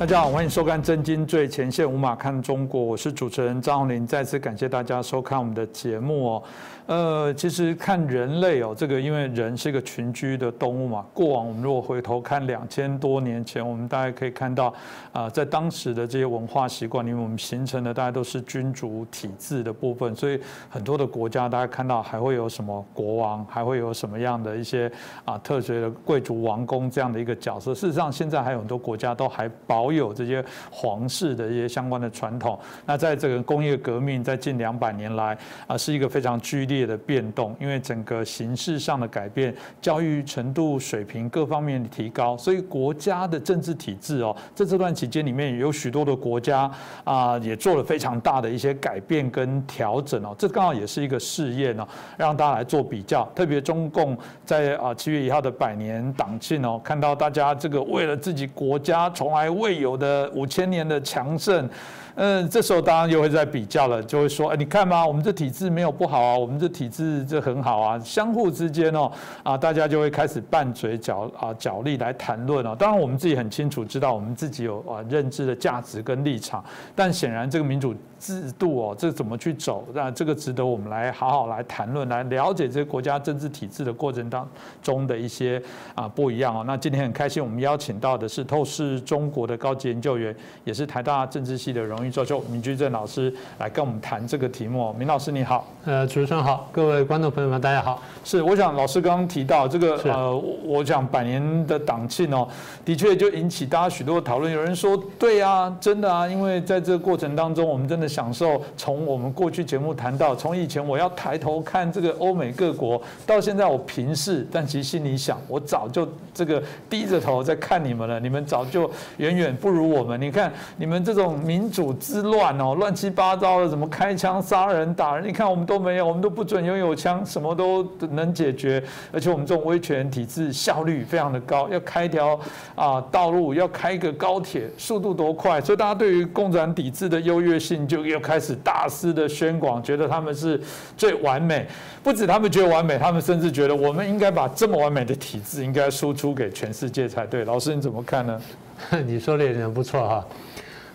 大家好，欢迎收看《真金最前线》，无马看中国，我是主持人张宏林。再次感谢大家收看我们的节目哦。呃，其实看人类哦，这个因为人是一个群居的动物嘛。过往我们如果回头看两千多年前，我们大概可以看到啊，在当时的这些文化习惯里面，我们形成的大家都是君主体制的部分，所以很多的国家大家看到还会有什么国王，还会有什么样的一些啊特别的贵族王公这样的一个角色。事实上，现在还有很多国家都还保。有这些皇室的一些相关的传统，那在这个工业革命在近两百年来啊，是一个非常剧烈的变动，因为整个形式上的改变，教育程度水平各方面提高，所以国家的政治体制哦，在这段期间里面，有许多的国家啊，也做了非常大的一些改变跟调整哦，这刚好也是一个试验哦，让大家来做比较，特别中共在啊七月一号的百年党庆哦，看到大家这个为了自己国家从来未有的五千年的强盛。嗯，这时候当然又会在比较了，就会说，哎，你看嘛，我们这体制没有不好啊，我们这体制这很好啊，相互之间哦，啊，大家就会开始拌嘴角啊角力来谈论哦。当然，我们自己很清楚知道，我们自己有啊认知的价值跟立场，但显然这个民主制度哦，这怎么去走，那这个值得我们来好好来谈论，来了解这个国家政治体制的过程当中的一些啊不一样哦。那今天很开心，我们邀请到的是透视中国的高级研究员，也是台大政治系的荣。誉教授明居正老师来跟我们谈这个题目。明老师你好，呃，主持人好，各位观众朋友们大家好。是，我想老师刚刚提到这个，呃，我讲百年的党庆哦，的确就引起大家许多讨论。有人说，对啊，真的啊，因为在这个过程当中，我们真的享受从我们过去节目谈到，从以前我要抬头看这个欧美各国，到现在我平视，但其实心里想，我早就这个低着头在看你们了，你们早就远远不如我们。你看你们这种民主。之乱哦，乱七八糟的，怎么开枪杀人打人？你看我们都没有，我们都不准拥有枪，什么都能解决。而且我们这种威权体制效率非常的高，要开条啊道路，要开一个高铁，速度多快？所以大家对于共产体制的优越性就又开始大肆的宣广，觉得他们是最完美。不止他们觉得完美，他们甚至觉得我们应该把这么完美的体制应该输出给全世界才对。老师你怎么看呢？你说的也不错哈。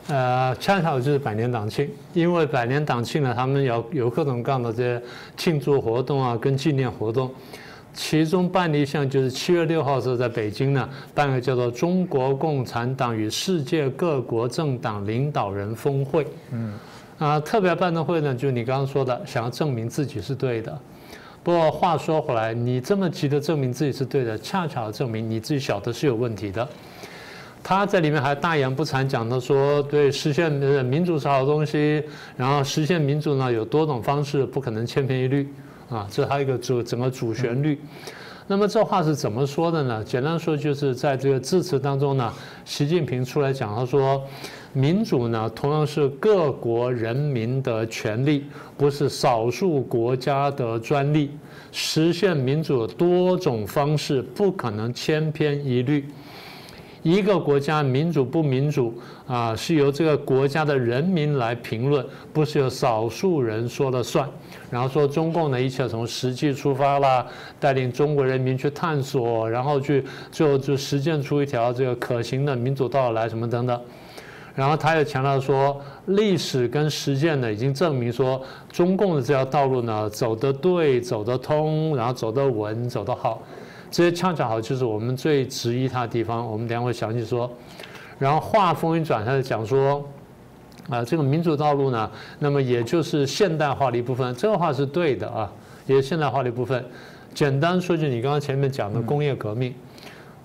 呃，恰巧就是百年党庆，因为百年党庆呢，他们有有各种各样的这些庆祝活动啊，跟纪念活动。其中办了一项，就是七月六号时候在北京呢，办个叫做“中国共产党与世界各国政党领导人峰会”。嗯，啊，特别办的会呢，就你刚刚说的，想要证明自己是对的。不过话说回来，你这么急的证明自己是对的，恰巧证明你自己晓得是有问题的。他在里面还大言不惭讲的说，对实现民主是好东西，然后实现民主呢有多种方式，不可能千篇一律啊，这还有一个主整个主旋律。那么这话是怎么说的呢？简单说就是在这个致辞当中呢，习近平出来讲，他说，民主呢同样是各国人民的权利，不是少数国家的专利。实现民主多种方式不可能千篇一律。一个国家民主不民主啊，是由这个国家的人民来评论，不是由少数人说了算。然后说中共呢，一切从实际出发啦，带领中国人民去探索，然后去最后就实践出一条这个可行的民主道来，什么等等。然后他又强调说，历史跟实践呢，已经证明说，中共的这条道路呢，走得对，走得通，然后走得稳，走得好。这些恰恰好就是我们最质疑他的地方，我们等下会详细说。然后话锋一转，他就讲说，啊，这个民主道路呢，那么也就是现代化的一部分。这个话是对的啊，也是现代化的一部分。简单说句，你刚刚前面讲的工业革命，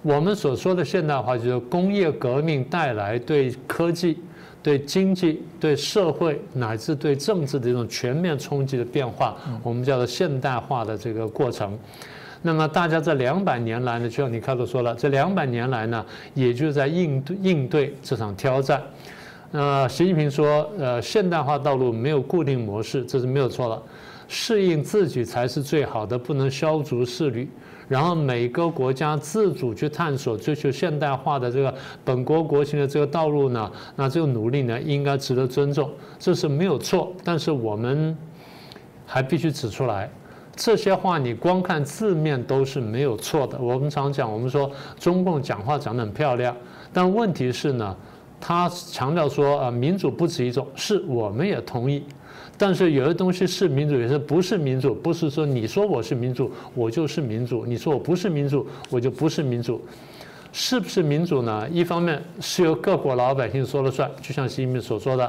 我们所说的现代化就是工业革命带来对科技、对经济、对社会乃至对政治的一种全面冲击的变化，我们叫做现代化的这个过程。那么大家这两百年来呢，就像你开头说了，这两百年来呢，也就是在应对应对这场挑战。那习近平说，呃，现代化道路没有固定模式，这是没有错的。适应自己才是最好的，不能消逐势力。然后每个国家自主去探索、追求现代化的这个本国国情的这个道路呢，那这个努力呢，应该值得尊重，这是没有错。但是我们还必须指出来。这些话你光看字面都是没有错的。我们常讲，我们说中共讲话讲得很漂亮，但问题是呢，他强调说啊，民主不止一种，是我们也同意。但是有些东西是民主，有些不是民主，不是说你说我是民主，我就是民主；你说我不是民主，我就不是民主。是不是民主呢？一方面是由各国老百姓说了算，就像习近平所说的；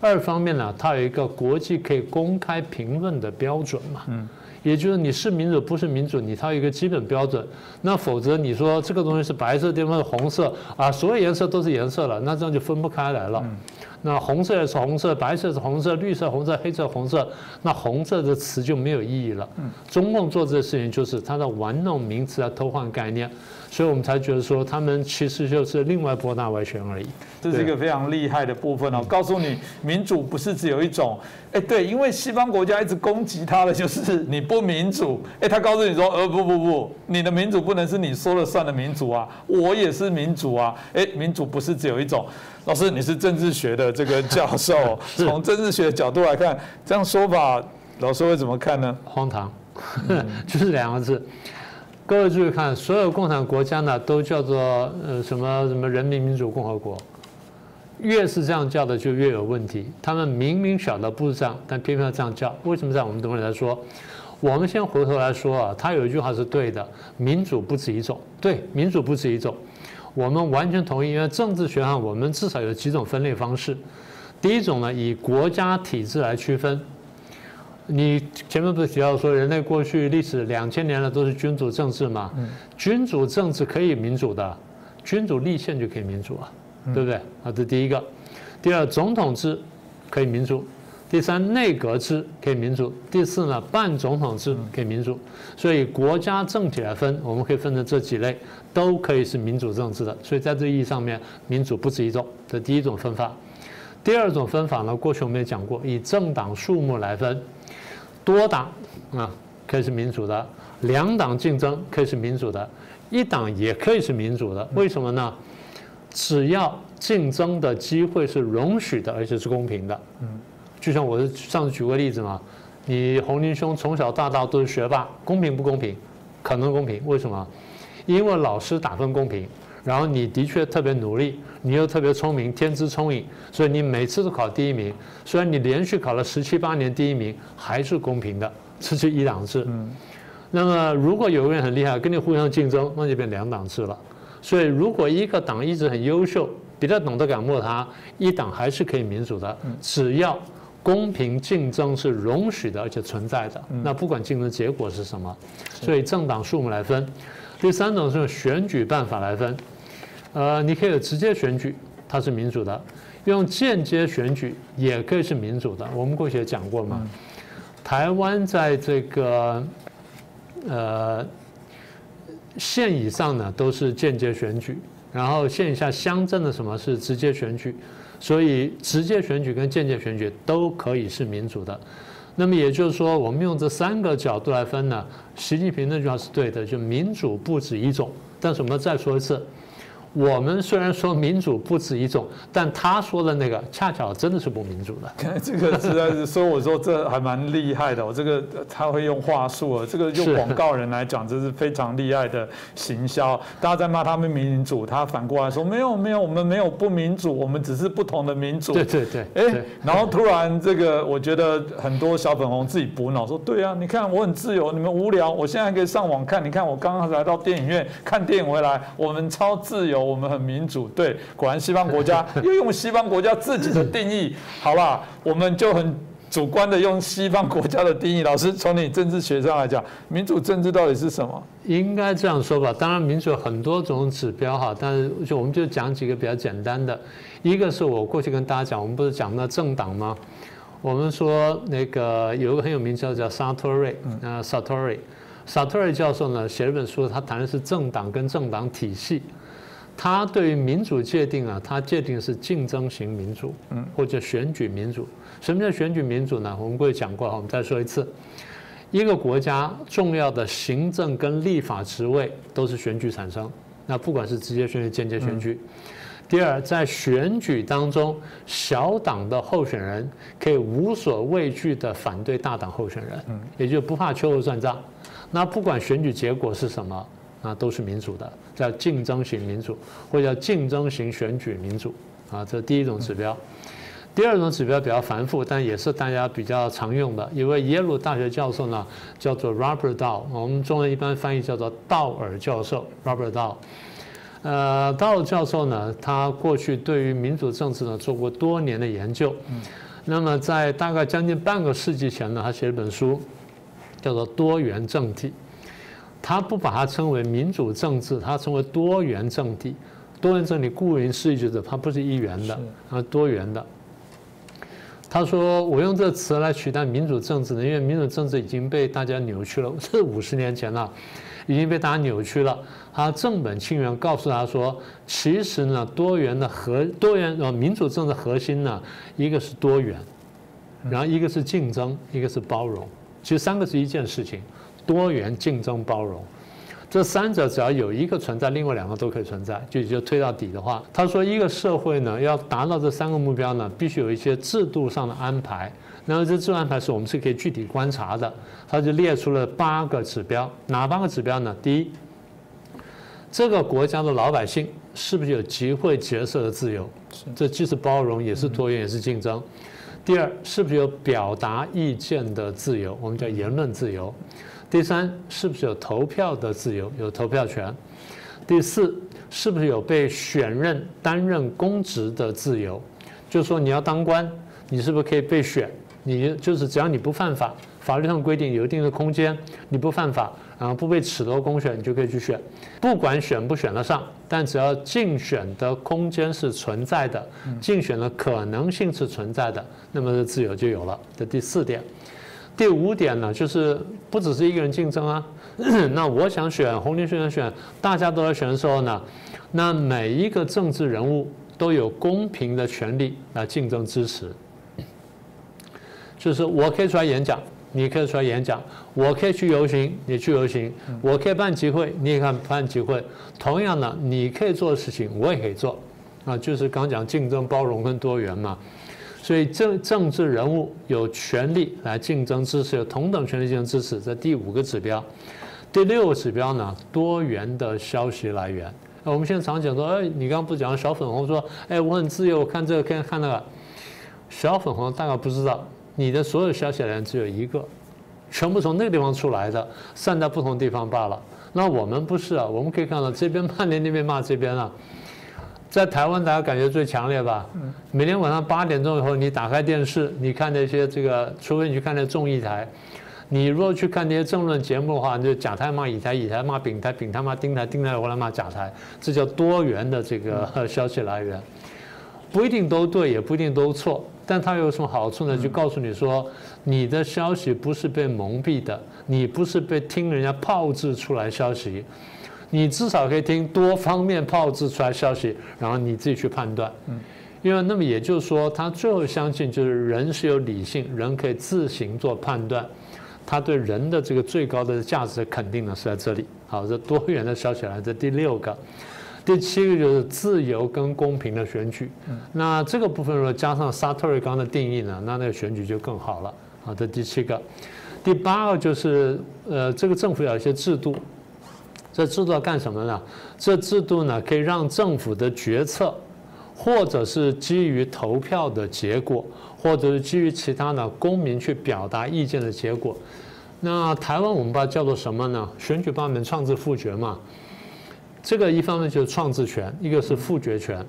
二方面呢，它有一个国际可以公开评论的标准嘛。嗯。也就是你是民主不是民主，你它有一个基本标准。那否则你说这个东西是白色，地方是红色啊，所有颜色都是颜色了，那这样就分不开来了。那红色是红色，白色是红色，绿色红色，黑色红色，那红色的词就没有意义了。中共做这个事情就是他在玩弄名词啊，偷换概念。所以我们才觉得说，他们其实就是另外波大外宣而已。这是一个非常厉害的部分哦。告诉你，民主不是只有一种。哎，对，因为西方国家一直攻击他的就是你不民主。哎，他告诉你说，呃，不不不，你的民主不能是你说了算的民主啊，我也是民主啊。哎，民主不是只有一种。老师，你是政治学的这个教授，从政治学的角度来看，这样说法，老师会怎么看呢？荒唐，就是两个字。各位注意看，所有共产国家呢都叫做呃什么什么人民民主共和国，越是这样叫的就越有问题。他们明明晓得不是这样，但偏偏要这样叫。为什么这样？我们等会来说。我们先回头来说啊，他有一句话是对的：民主不止一种。对，民主不止一种，我们完全同意。因为政治学上，我们至少有几种分类方式。第一种呢，以国家体制来区分。你前面不是提到说，人类过去历史两千年了都是君主政治嘛？君主政治可以民主的，君主立宪就可以民主啊，对不对？啊，这第一个。第二，总统制可以民主。第三，内阁制可以民主。第四呢，半总统制可以民主。所以国家政体来分，我们可以分成这几类，都可以是民主政治的。所以在这意义上面，民主不止一种。这第一种分法。第二种分法呢，过去我们也讲过，以政党数目来分。多党啊，可以是民主的；两党竞争可以是民主的；一党也可以是民主的。为什么呢？只要竞争的机会是容许的，而且是公平的。嗯，就像我上次举过例子嘛，你洪林兄从小到大都是学霸，公平不公平？可能公平。为什么？因为老师打分公平。然后你的确特别努力，你又特别聪明，天资聪颖，所以你每次都考第一名。虽然你连续考了十七八年第一名，还是公平的，这是一档次。嗯。那么如果有个人很厉害，跟你互相竞争，那就变两档次了。所以如果一个党一直很优秀，别的党都敢没他，一党还是可以民主的，只要公平竞争是容许的而且存在的。那不管竞争结果是什么，所以政党数目来分。第三种是用选举办法来分。呃，你可以有直接选举，它是民主的；用间接选举也可以是民主的。我们过去也讲过嘛，台湾在这个呃县以上呢都是间接选举，然后县以下乡镇的什么是直接选举，所以直接选举跟间接选举都可以是民主的。那么也就是说，我们用这三个角度来分呢，习近平那句话是对的，就民主不止一种。但是我们再说一次。我们虽然说民主不止一种，但他说的那个恰巧真的是不民主的。这个实在是说，我说这还蛮厉害的。我这个他会用话术啊，这个用广告人来讲，这是非常厉害的行销。大家在骂他们民主，他反过来说没有没有，我们没有不民主，我们只是不同的民主。对对对。哎，然后突然这个，我觉得很多小粉红自己补脑说，对啊，你看我很自由，你们无聊，我现在可以上网看。你看我刚刚来到电影院看电影回来，我们超自由。我们很民主，对，果然西方国家 又用西方国家自己的定义，好吧，我们就很主观的用西方国家的定义。老师，从你政治学上来讲，民主政治到底是什么？应该这样说吧，当然民主有很多种指标哈，但是就我们就讲几个比较简单的。一个是我过去跟大家讲，我们不是讲那政党吗？我们说那个有一个很有名叫叫 Sartori，呃，Sartori，Sartori 教授呢写了本书，他谈的是政党跟政党体系。他对于民主界定啊，他界定是竞争型民主，嗯，或者选举民主。什么叫选举民主呢？我们过去讲过，我们再说一次：一个国家重要的行政跟立法职位都是选举产生，那不管是直接选举、间接选举。第二，在选举当中，小党的候选人可以无所畏惧的反对大党候选人，嗯，也就不怕秋后算账。那不管选举结果是什么。那都是民主的，叫竞争型民主，或者叫竞争型选举民主，啊，这是第一种指标。第二种指标比较繁复，但也是大家比较常用的。一位耶鲁大学教授呢，叫做 Robert Dahl，我们中文一般翻译叫做道尔教授 Robert Dahl。呃，道尔教授呢，他过去对于民主政治呢做过多年的研究。那么在大概将近半个世纪前呢，他写了本书，叫做《多元政体》。他不把它称为民主政治，他称为多元政体。多元政体顾名思义就是它不是一元的，啊，多元的。他说：“我用这个词来取代民主政治呢，因为民主政治已经被大家扭曲了。这五十年前了，已经被大家扭曲了。”他正本清源告诉他说：“其实呢，多元的核多元呃民主政治核心呢，一个是多元，然后一个是竞争，一个是包容。其实三个是一件事情：多元、竞争、包容。”这三者只要有一个存在，另外两个都可以存在。就就推到底的话，他说一个社会呢要达到这三个目标呢，必须有一些制度上的安排。然后这制度安排是我们是可以具体观察的。他就列出了八个指标，哪八个指标呢？第一，这个国家的老百姓是不是有集会结社的自由？这既是包容，也是多元，也是竞争。第二，是不是有表达意见的自由？我们叫言论自由。第三，是不是有投票的自由，有投票权？第四，是不是有被选任担任公职的自由？就是说，你要当官，你是不是可以被选？你就是只要你不犯法，法律上规定有一定的空间，你不犯法，然后不被褫夺公选，你就可以去选。不管选不选得上，但只要竞选的空间是存在的，竞选的可能性是存在的，那么自由就有了。这第四点。第五点呢，就是不只是一个人竞争啊。那我想选，红林选选，大家都来选的时候呢，那每一个政治人物都有公平的权利来竞争支持。就是我可以出来演讲，你可以出来演讲；我可以去游行，你去游行；我可以办集会，你也可以办集会。同样的，你可以做的事情，我也可以做。啊，就是刚讲竞争、包容跟多元嘛。所以政政治人物有权利来竞争支持，有同等权利竞争支持，这第五个指标。第六个指标呢，多元的消息来源。我们现在常讲说，哎，你刚刚不讲小粉红说，哎，我很自由，我看这个看看那个。小粉红大概不知道，你的所有消息来源只有一个，全部从那个地方出来的，散在不同地方罢了。那我们不是啊，我们可以看到这边骂你，那边骂这边啊。在台湾，大家感觉最强烈吧？每天晚上八点钟以后，你打开电视，你看那些这个，除非你去看那综艺台，你如果去看那些政论节目的话，就甲台骂乙台，乙台骂丙台，丙台骂丁台，丁台回来骂甲台，这叫多元的这个消息来源，不一定都对，也不一定都错，但它有什么好处呢？就告诉你说，你的消息不是被蒙蔽的，你不是被听人家炮制出来消息。你至少可以听多方面炮制出来消息，然后你自己去判断。嗯，因为那么也就是说，他最后相信就是人是有理性，人可以自行做判断。他对人的这个最高的价值的肯定呢是在这里。好，这多元的消息来，这第六个，第七个就是自由跟公平的选举。那这个部分如果加上沙特瑞刚的定义呢，那那个选举就更好了。好，这第七个，第八个就是呃，这个政府有一些制度。这制度要干什么呢？这制度呢，可以让政府的决策，或者是基于投票的结果，或者是基于其他的公民去表达意见的结果。那台湾我们把它叫做什么呢？选举罢免、创制、复决嘛。这个一方面就是创制权，一个是复决权，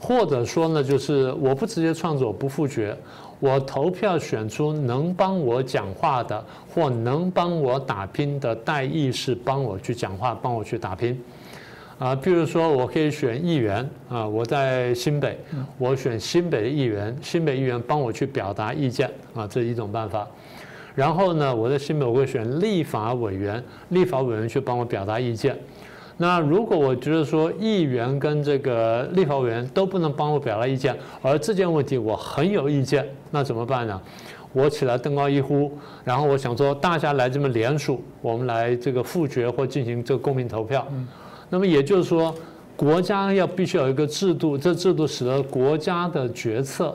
或者说呢，就是我不直接创制，我不复决。我投票选出能帮我讲话的，或能帮我打拼的代议士，帮我去讲话，帮我去打拼。啊，比如说我可以选议员啊，我在新北，我选新北的议员，新北议员帮我去表达意见啊，这是一种办法。然后呢，我在新北我会选立法委员，立法委员去帮我表达意见。那如果我觉得说议员跟这个立法委员都不能帮我表达意见，而这件问题我很有意见，那怎么办呢？我起来登高一呼，然后我想说大家来这么联署，我们来这个复决或进行这个公民投票。那么也就是说，国家要必须有一个制度，这制度使得国家的决策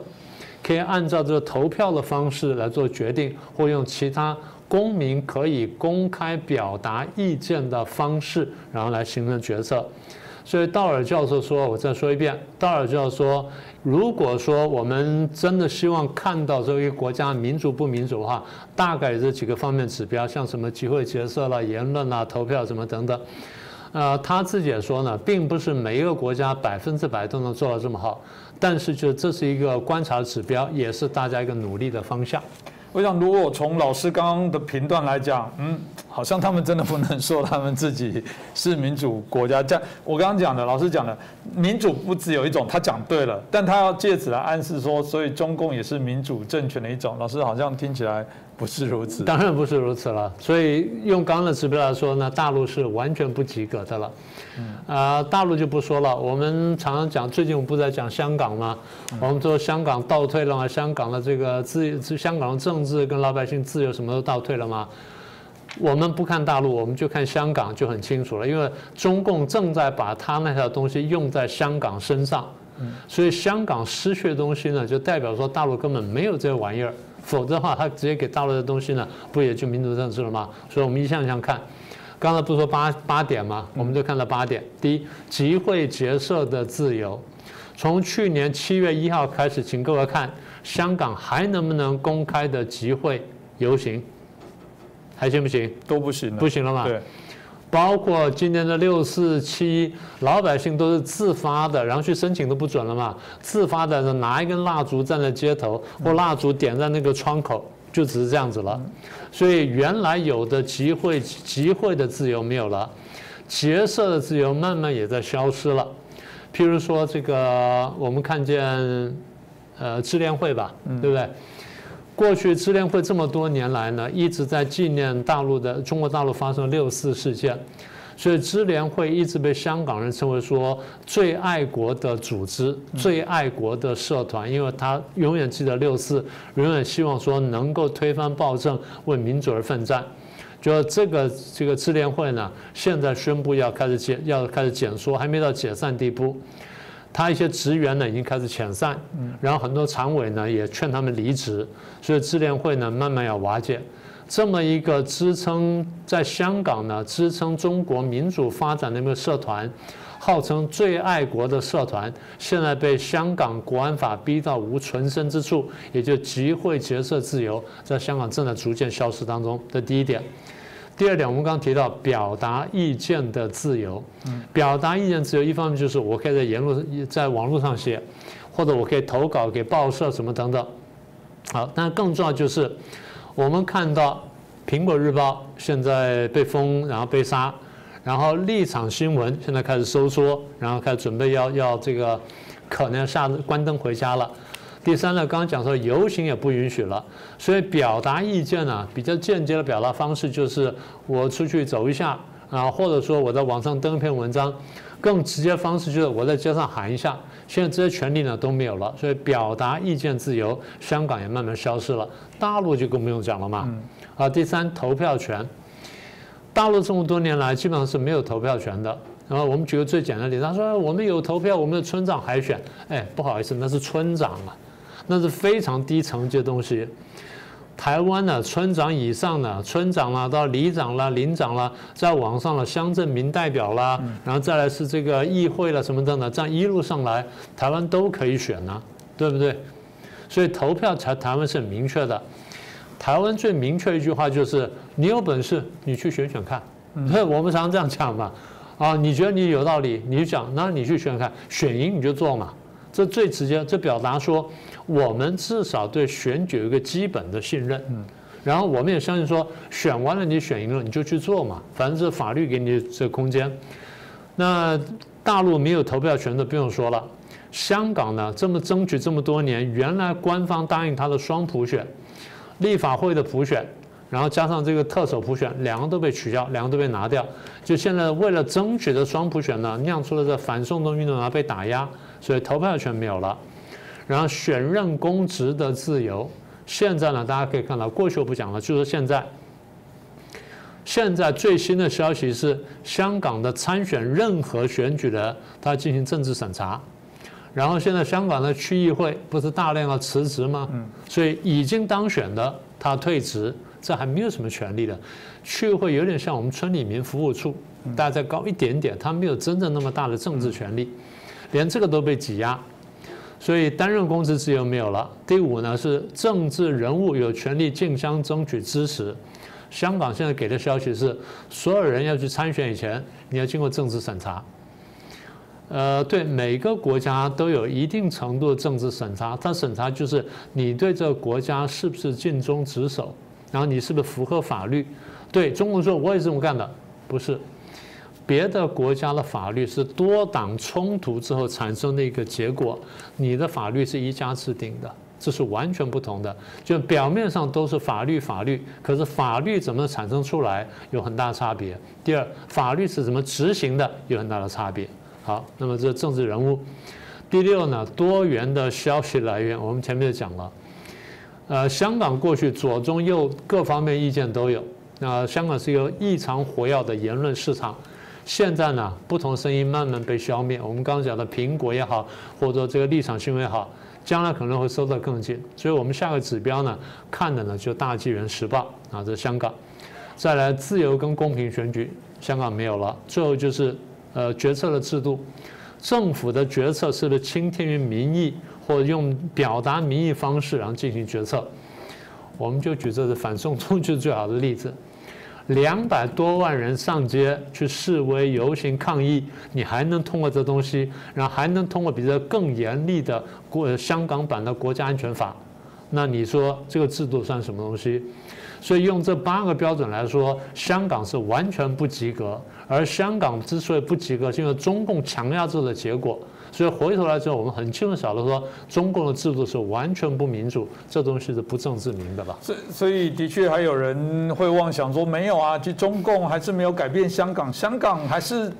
可以按照这个投票的方式来做决定，或用其他。公民可以公开表达意见的方式，然后来形成决策。所以道尔教授说，我再说一遍，道尔教授说，如果说我们真的希望看到这个国家民主不民主的话，大概这几个方面指标，像什么集会决策啦、言论啦、投票什么等等。呃，他自己也说呢，并不是每一个国家百分之百都能做到这么好，但是就这是一个观察指标，也是大家一个努力的方向。我想，如果从老师刚刚的评断来讲，嗯，好像他们真的不能说他们自己是民主国家。这样，我刚刚讲的，老师讲的，民主不只有一种，他讲对了，但他要借此来暗示说，所以中共也是民主政权的一种。老师好像听起来不是如此。当然不是如此了。所以用刚刚的指标来说呢，大陆是完全不及格的了。啊，大陆就不说了。我们常常讲，最近我们不在讲香港吗？我们说香港倒退了吗？香港的这个自香港的政治跟老百姓自由什么都倒退了吗？我们不看大陆，我们就看香港就很清楚了。因为中共正在把他那条东西用在香港身上，所以香港失去的东西呢，就代表说大陆根本没有这个玩意儿。否则的话，他直接给大陆的东西呢，不也就民主政治了吗？所以我们一项一项看。刚才不是说八八点吗？我们就看到八点。第一，集会结社的自由，从去年七月一号开始，请各位看香港还能不能公开的集会游行，还行不行？都不行，不行了嘛？对。包括今年的六四七，老百姓都是自发的，然后去申请都不准了嘛？自发的拿一根蜡烛站在街头，或蜡烛点在那个窗口。就只是这样子了，所以原来有的集会集会的自由没有了，结社的自由慢慢也在消失了。譬如说这个，我们看见呃智联会吧，对不对？过去支联会这么多年来呢，一直在纪念大陆的中国大陆发生六四事件。所以支联会一直被香港人称为说最爱国的组织、最爱国的社团，因为他永远记得六四，永远希望说能够推翻暴政，为民主而奋战。就这个这个支联会呢，现在宣布要开始减，要开始减缩，还没到解散地步。他一些职员呢已经开始遣散，然后很多常委呢也劝他们离职，所以支联会呢慢慢要瓦解。这么一个支撑在香港呢，支撑中国民主发展的一个社团，号称最爱国的社团，现在被香港国安法逼到无存身之处，也就集会结社自由在香港正在逐渐消失当中。这第一点。第二点，我们刚刚提到表达意见的自由。表达意见自由，一方面就是我可以在言论在网络上写，或者我可以投稿给报社什么等等。好，但更重要就是。我们看到《苹果日报》现在被封，然后被杀，然后立场新闻现在开始收缩，然后开始准备要要这个可能要下关灯回家了。第三呢，刚刚讲说游行也不允许了，所以表达意见呢，比较间接的表达方式就是我出去走一下啊，或者说我在网上登一篇文章。更直接方式就是我在街上喊一下，现在这些权利呢都没有了，所以表达意见自由，香港也慢慢消失了。大陆就更不用讲了嘛。啊，第三，投票权，大陆这么多年来基本上是没有投票权的。然后我们举个最简单的例子，他说我们有投票，我们的村长海选，哎，不好意思，那是村长啊，那是非常低层级的东西。台湾的村长以上的村长啦，到里长啦、领长啦，在网上的乡镇民代表啦，然后再来是这个议会啦什么等等，这样一路上来，台湾都可以选呐，对不对？所以投票才台湾是很明确的。台湾最明确一句话就是：你有本事，你去选选看。我们常常这样讲嘛，啊，你觉得你有道理，你就讲，那你去选看，选赢你就做嘛。这最直接，这表达说，我们至少对选举有一个基本的信任，嗯，然后我们也相信说，选完了你选赢了你就去做嘛，反正是法律给你这空间。那大陆没有投票权的不用说了，香港呢这么争取这么多年，原来官方答应他的双普选，立法会的普选，然后加上这个特首普选，两个都被取消，两个都被拿掉，就现在为了争取的双普选呢，酿出了这反送中运动啊被打压。所以投票权没有了，然后选任公职的自由，现在呢，大家可以看到，过去我不讲了，就是现在，现在最新的消息是，香港的参选任何选举的，他进行政治审查，然后现在香港的区议会不是大量的辞职吗？嗯，所以已经当选的他退职，这还没有什么权利的，区议会有点像我们村里民服务处。大家再高一点点，他没有真正那么大的政治权利，连这个都被挤压，所以担任公职自由没有了。第五呢是政治人物有权利竞相争取支持。香港现在给的消息是，所有人要去参选以前，你要经过政治审查。呃，对，每个国家都有一定程度的政治审查，它审查就是你对这个国家是不是尽忠职守，然后你是不是符合法律。对中国说，我也这么干的，不是。别的国家的法律是多党冲突之后产生的一个结果，你的法律是一家制定的。这是完全不同的，就表面上都是法律，法律，可是法律怎么产生出来有很大差别。第二，法律是怎么执行的有很大的差别。好，那么这政治人物。第六呢，多元的消息来源，我们前面就讲了。呃，香港过去左中右各方面意见都有，那香港是一个异常活跃的言论市场。现在呢，不同声音慢慢被消灭。我们刚刚讲的苹果也好，或者这个立场新闻也好。将来可能会收得更近，所以我们下个指标呢，看的呢就大纪元时报啊，这是香港，再来自由跟公平选举，香港没有了，最后就是呃决策的制度，政府的决策是不是倾听于民意，或者用表达民意方式然后进行决策，我们就举这个反送中就是最好的例子。两百多万人上街去示威游行抗议，你还能通过这东西，然后还能通过比这更严厉的国香港版的国家安全法，那你说这个制度算什么东西？所以用这八个标准来说，香港是完全不及格。而香港之所以不及格，是因为中共强压制的结果。所以回头来之后，我们很清楚晓得说，中共的制度是完全不民主，这东西是不正自明的吧？所所以的确还有人会妄想说，没有啊，就中共还是没有改变香港，香港还是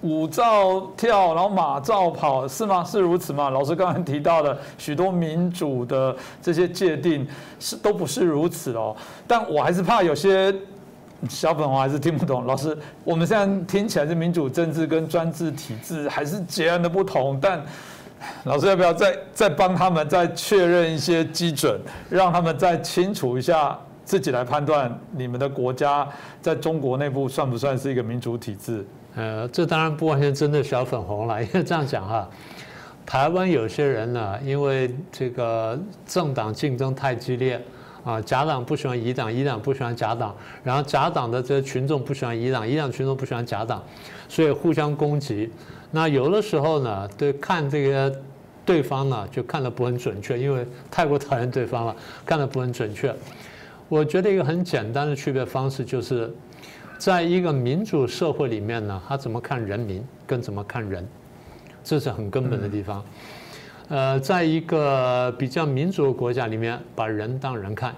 舞照跳，然后马照跑，是吗？是如此吗？老师刚刚提到的许多民主的这些界定是都不是如此哦，但我还是怕有些。小粉红还是听不懂，老师，我们现在听起来是民主政治跟专制体制还是截然的不同，但 老师要不要再再帮他们再确认一些基准，让他们再清楚一下，自己来判断你们的国家在中国内部算不算是一个民主体制？呃，这当然不完全针对小粉红了，因为这样讲哈，台湾有些人呢，因为这个政党竞争太激烈。啊，甲党不喜欢乙党，乙党不喜欢甲党，然后甲党的这些群众不喜欢乙党，乙党群众不喜欢甲党，所以互相攻击。那有的时候呢，对看这个对方呢，就看得不很准确，因为太过讨厌对方了，看得不很准确。我觉得一个很简单的区别方式就是，在一个民主社会里面呢，他怎么看人民，跟怎么看人，这是很根本的地方。呃，在一个比较民主的国家里面，把人当人看；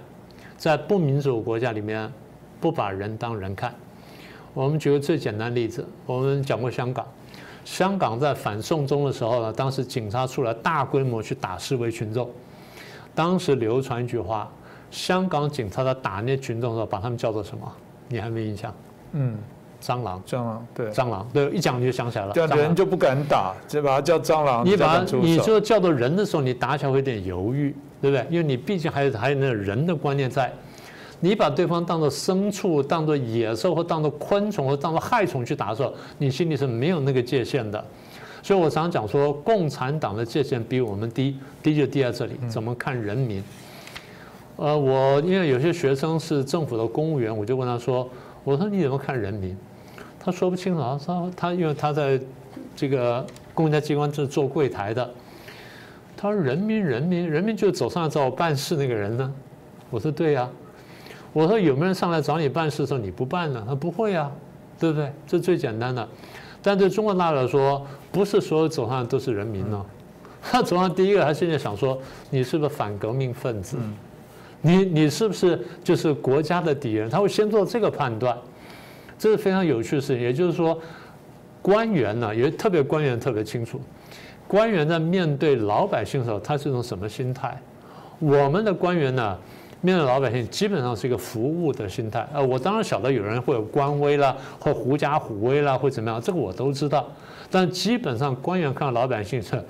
在不民主的国家里面，不把人当人看。我们举个最简单的例子，我们讲过香港。香港在反送中的时候呢，当时警察出来大规模去打示威群众。当时流传一句话：香港警察在打那群众的时候，把他们叫做什么？你还没印象？嗯。蟑螂，蟑螂，对，蟑螂，对，一讲你就想起来了。这样人就不敢打，就把它叫蟑螂。你把你就叫做人的时候，你打起来会有点犹豫，对不对？因为你毕竟还有还有那个人的观念在。你把对方当做牲畜、当做野兽或当做昆虫或当做害虫去打的时候，你心里是没有那个界限的。所以我常讲说，共产党的界限比我们低，低就低在这里。怎么看人民？呃，我因为有些学生是政府的公务员，我就问他说：“我说你怎么看人民？”他说不清楚，他说他因为他在这个公家机关这做柜台的，他说人民人民人民就走上来找我办事那个人呢，我说对呀，我说有没有人上来找你办事的时候你不办呢？他不会啊，对不对？这最简单的，但对中国大陆来说，不是所有走上来都是人民呢。他走上第一个，他现在想说你是不是反革命分子？你你是不是就是国家的敌人？他会先做这个判断。这是非常有趣的事情，也就是说，官员呢，也特别官员特别清楚，官员在面对老百姓的时候，他是一种什么心态？我们的官员呢，面对老百姓基本上是一个服务的心态。呃，我当然晓得有人会有官威啦，或狐假虎威啦，或怎么样，这个我都知道。但基本上官员看到老百姓是，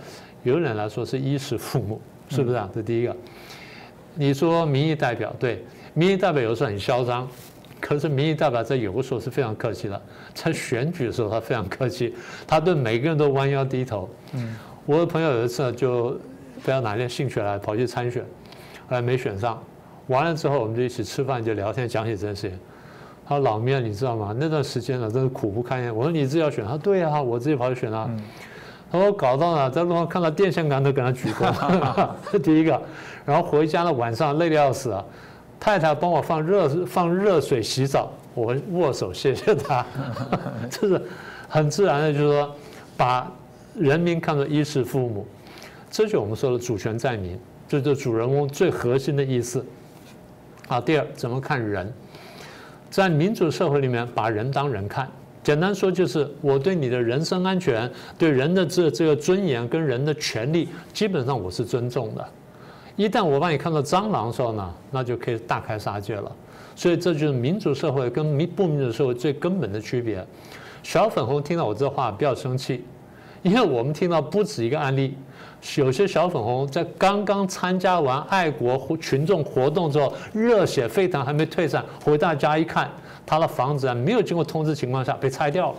有人来说是衣食父母，是不是啊？这第一个。你说民意代表对，民意代表有时候很嚣张。可是民意代表在有的时候是非常客气的，在选举的时候他非常客气，他对每个人都弯腰低头。嗯，我的朋友有一次就不知道哪天兴趣来跑去参选，后来没选上，完了之后我们就一起吃饭就聊天讲起这件事情。他说：“老面，你知道吗？那段时间呢，真是苦不堪言。”我说：“你自己要选？”他说：“对呀，我自己跑去选啊。”他说：“搞到了，在路上看到电线杆都给他举过。”这第一个，然后回家了晚上累得要死啊。太太帮我放热放热水洗澡，我握手谢谢她，这是很自然的，就是说把人民看作衣食父母，这就我们说的主权在民，这就主人公最核心的意思。好，第二怎么看人，在民主社会里面把人当人看，简单说就是我对你的人身安全、对人的这这个尊严跟人的权利，基本上我是尊重的。一旦我把你看到蟑螂的时候呢，那就可以大开杀戒了。所以这就是民主社会跟民不民主社会最根本的区别。小粉红听到我这话不要生气，因为我们听到不止一个案例，有些小粉红在刚刚参加完爱国群众活动之后，热血沸腾还没退散，回到家一看，他的房子啊没有经过通知情况下被拆掉了。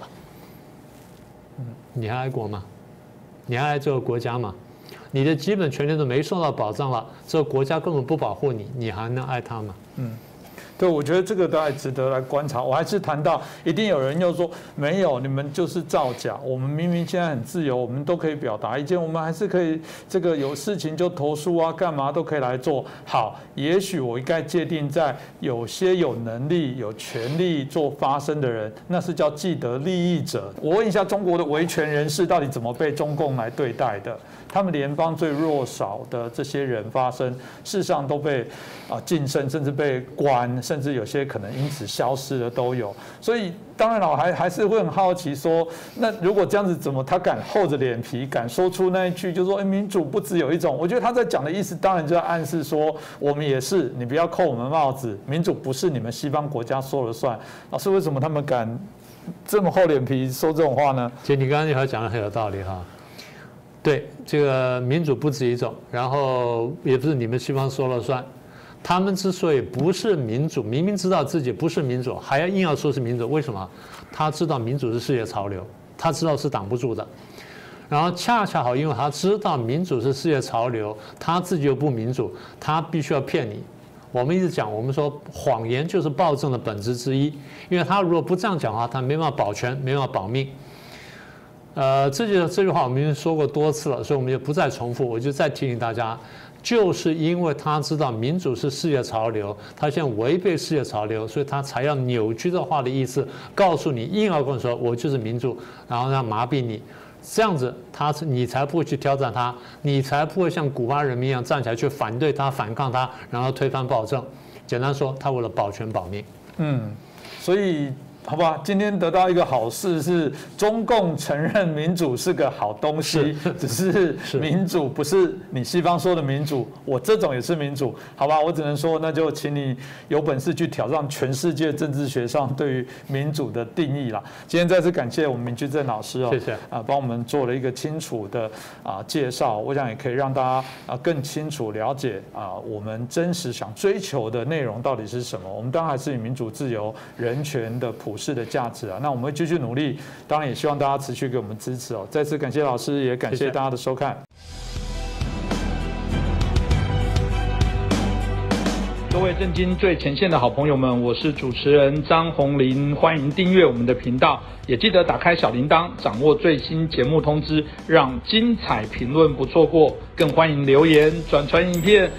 你还爱国吗？你还爱这个国家吗？你的基本权利都没受到保障了，这个国家根本不保护你，你还能爱他吗？嗯。对，我觉得这个都还值得来观察。我还是谈到，一定有人又说没有，你们就是造假。我们明明现在很自由，我们都可以表达意见，我们还是可以这个有事情就投诉啊，干嘛都可以来做好。也许我应该界定在有些有能力、有权利做发声的人，那是叫既得利益者。我问一下，中国的维权人士到底怎么被中共来对待的？他们联邦最弱少的这些人发声，事实上都被啊晋升，甚至被关。甚至有些可能因此消失的都有，所以当然了，我还还是会很好奇说，那如果这样子，怎么他敢厚着脸皮敢说出那一句，就说哎，民主不只有一种？我觉得他在讲的意思，当然就在暗示说，我们也是，你不要扣我们帽子，民主不是你们西方国家说了算。老师，为什么他们敢这么厚脸皮说这种话呢？其实你刚刚那条讲的很有道理哈。对，这个民主不止一种，然后也不是你们西方说了算。他们之所以不是民主，明明知道自己不是民主，还要硬要说是民主，为什么？他知道民主是世界潮流，他知道是挡不住的。然后恰恰好，因为他知道民主是世界潮流，他自己又不民主，他必须要骗你。我们一直讲，我们说谎言就是暴政的本质之一，因为他如果不这样讲话，他没办法保全，没办法保命。呃，这句这句话我们已经说过多次了，所以我们就不再重复，我就再提醒大家。就是因为他知道民主是世界潮流，他现在违背世界潮流，所以他才要扭曲这话的意思，告诉你硬要跟你说我就是民主，然后让麻痹你，这样子他你才不会去挑战他，你才不会像古巴人民一样站起来去反对他、反抗他，然后推翻暴政。简单说，他为了保全保命。嗯，所以。好吧，今天得到一个好事是中共承认民主是个好东西，只是民主不是你西方说的民主，我这种也是民主，好吧，我只能说那就请你有本事去挑战全世界政治学上对于民主的定义啦。今天再次感谢我们明居正老师哦，谢谢啊，帮我们做了一个清楚的啊介绍，我想也可以让大家啊更清楚了解啊我们真实想追求的内容到底是什么。我们当然还是以民主、自由、人权的普。是的价值啊，那我们会继续努力，当然也希望大家持续给我们支持哦。再次感谢老师，也感谢大家的收看。各位震惊最前线的好朋友们，我是主持人张宏林，欢迎订阅我们的频道，也记得打开小铃铛，掌握最新节目通知，让精彩评论不错过。更欢迎留言转传影片。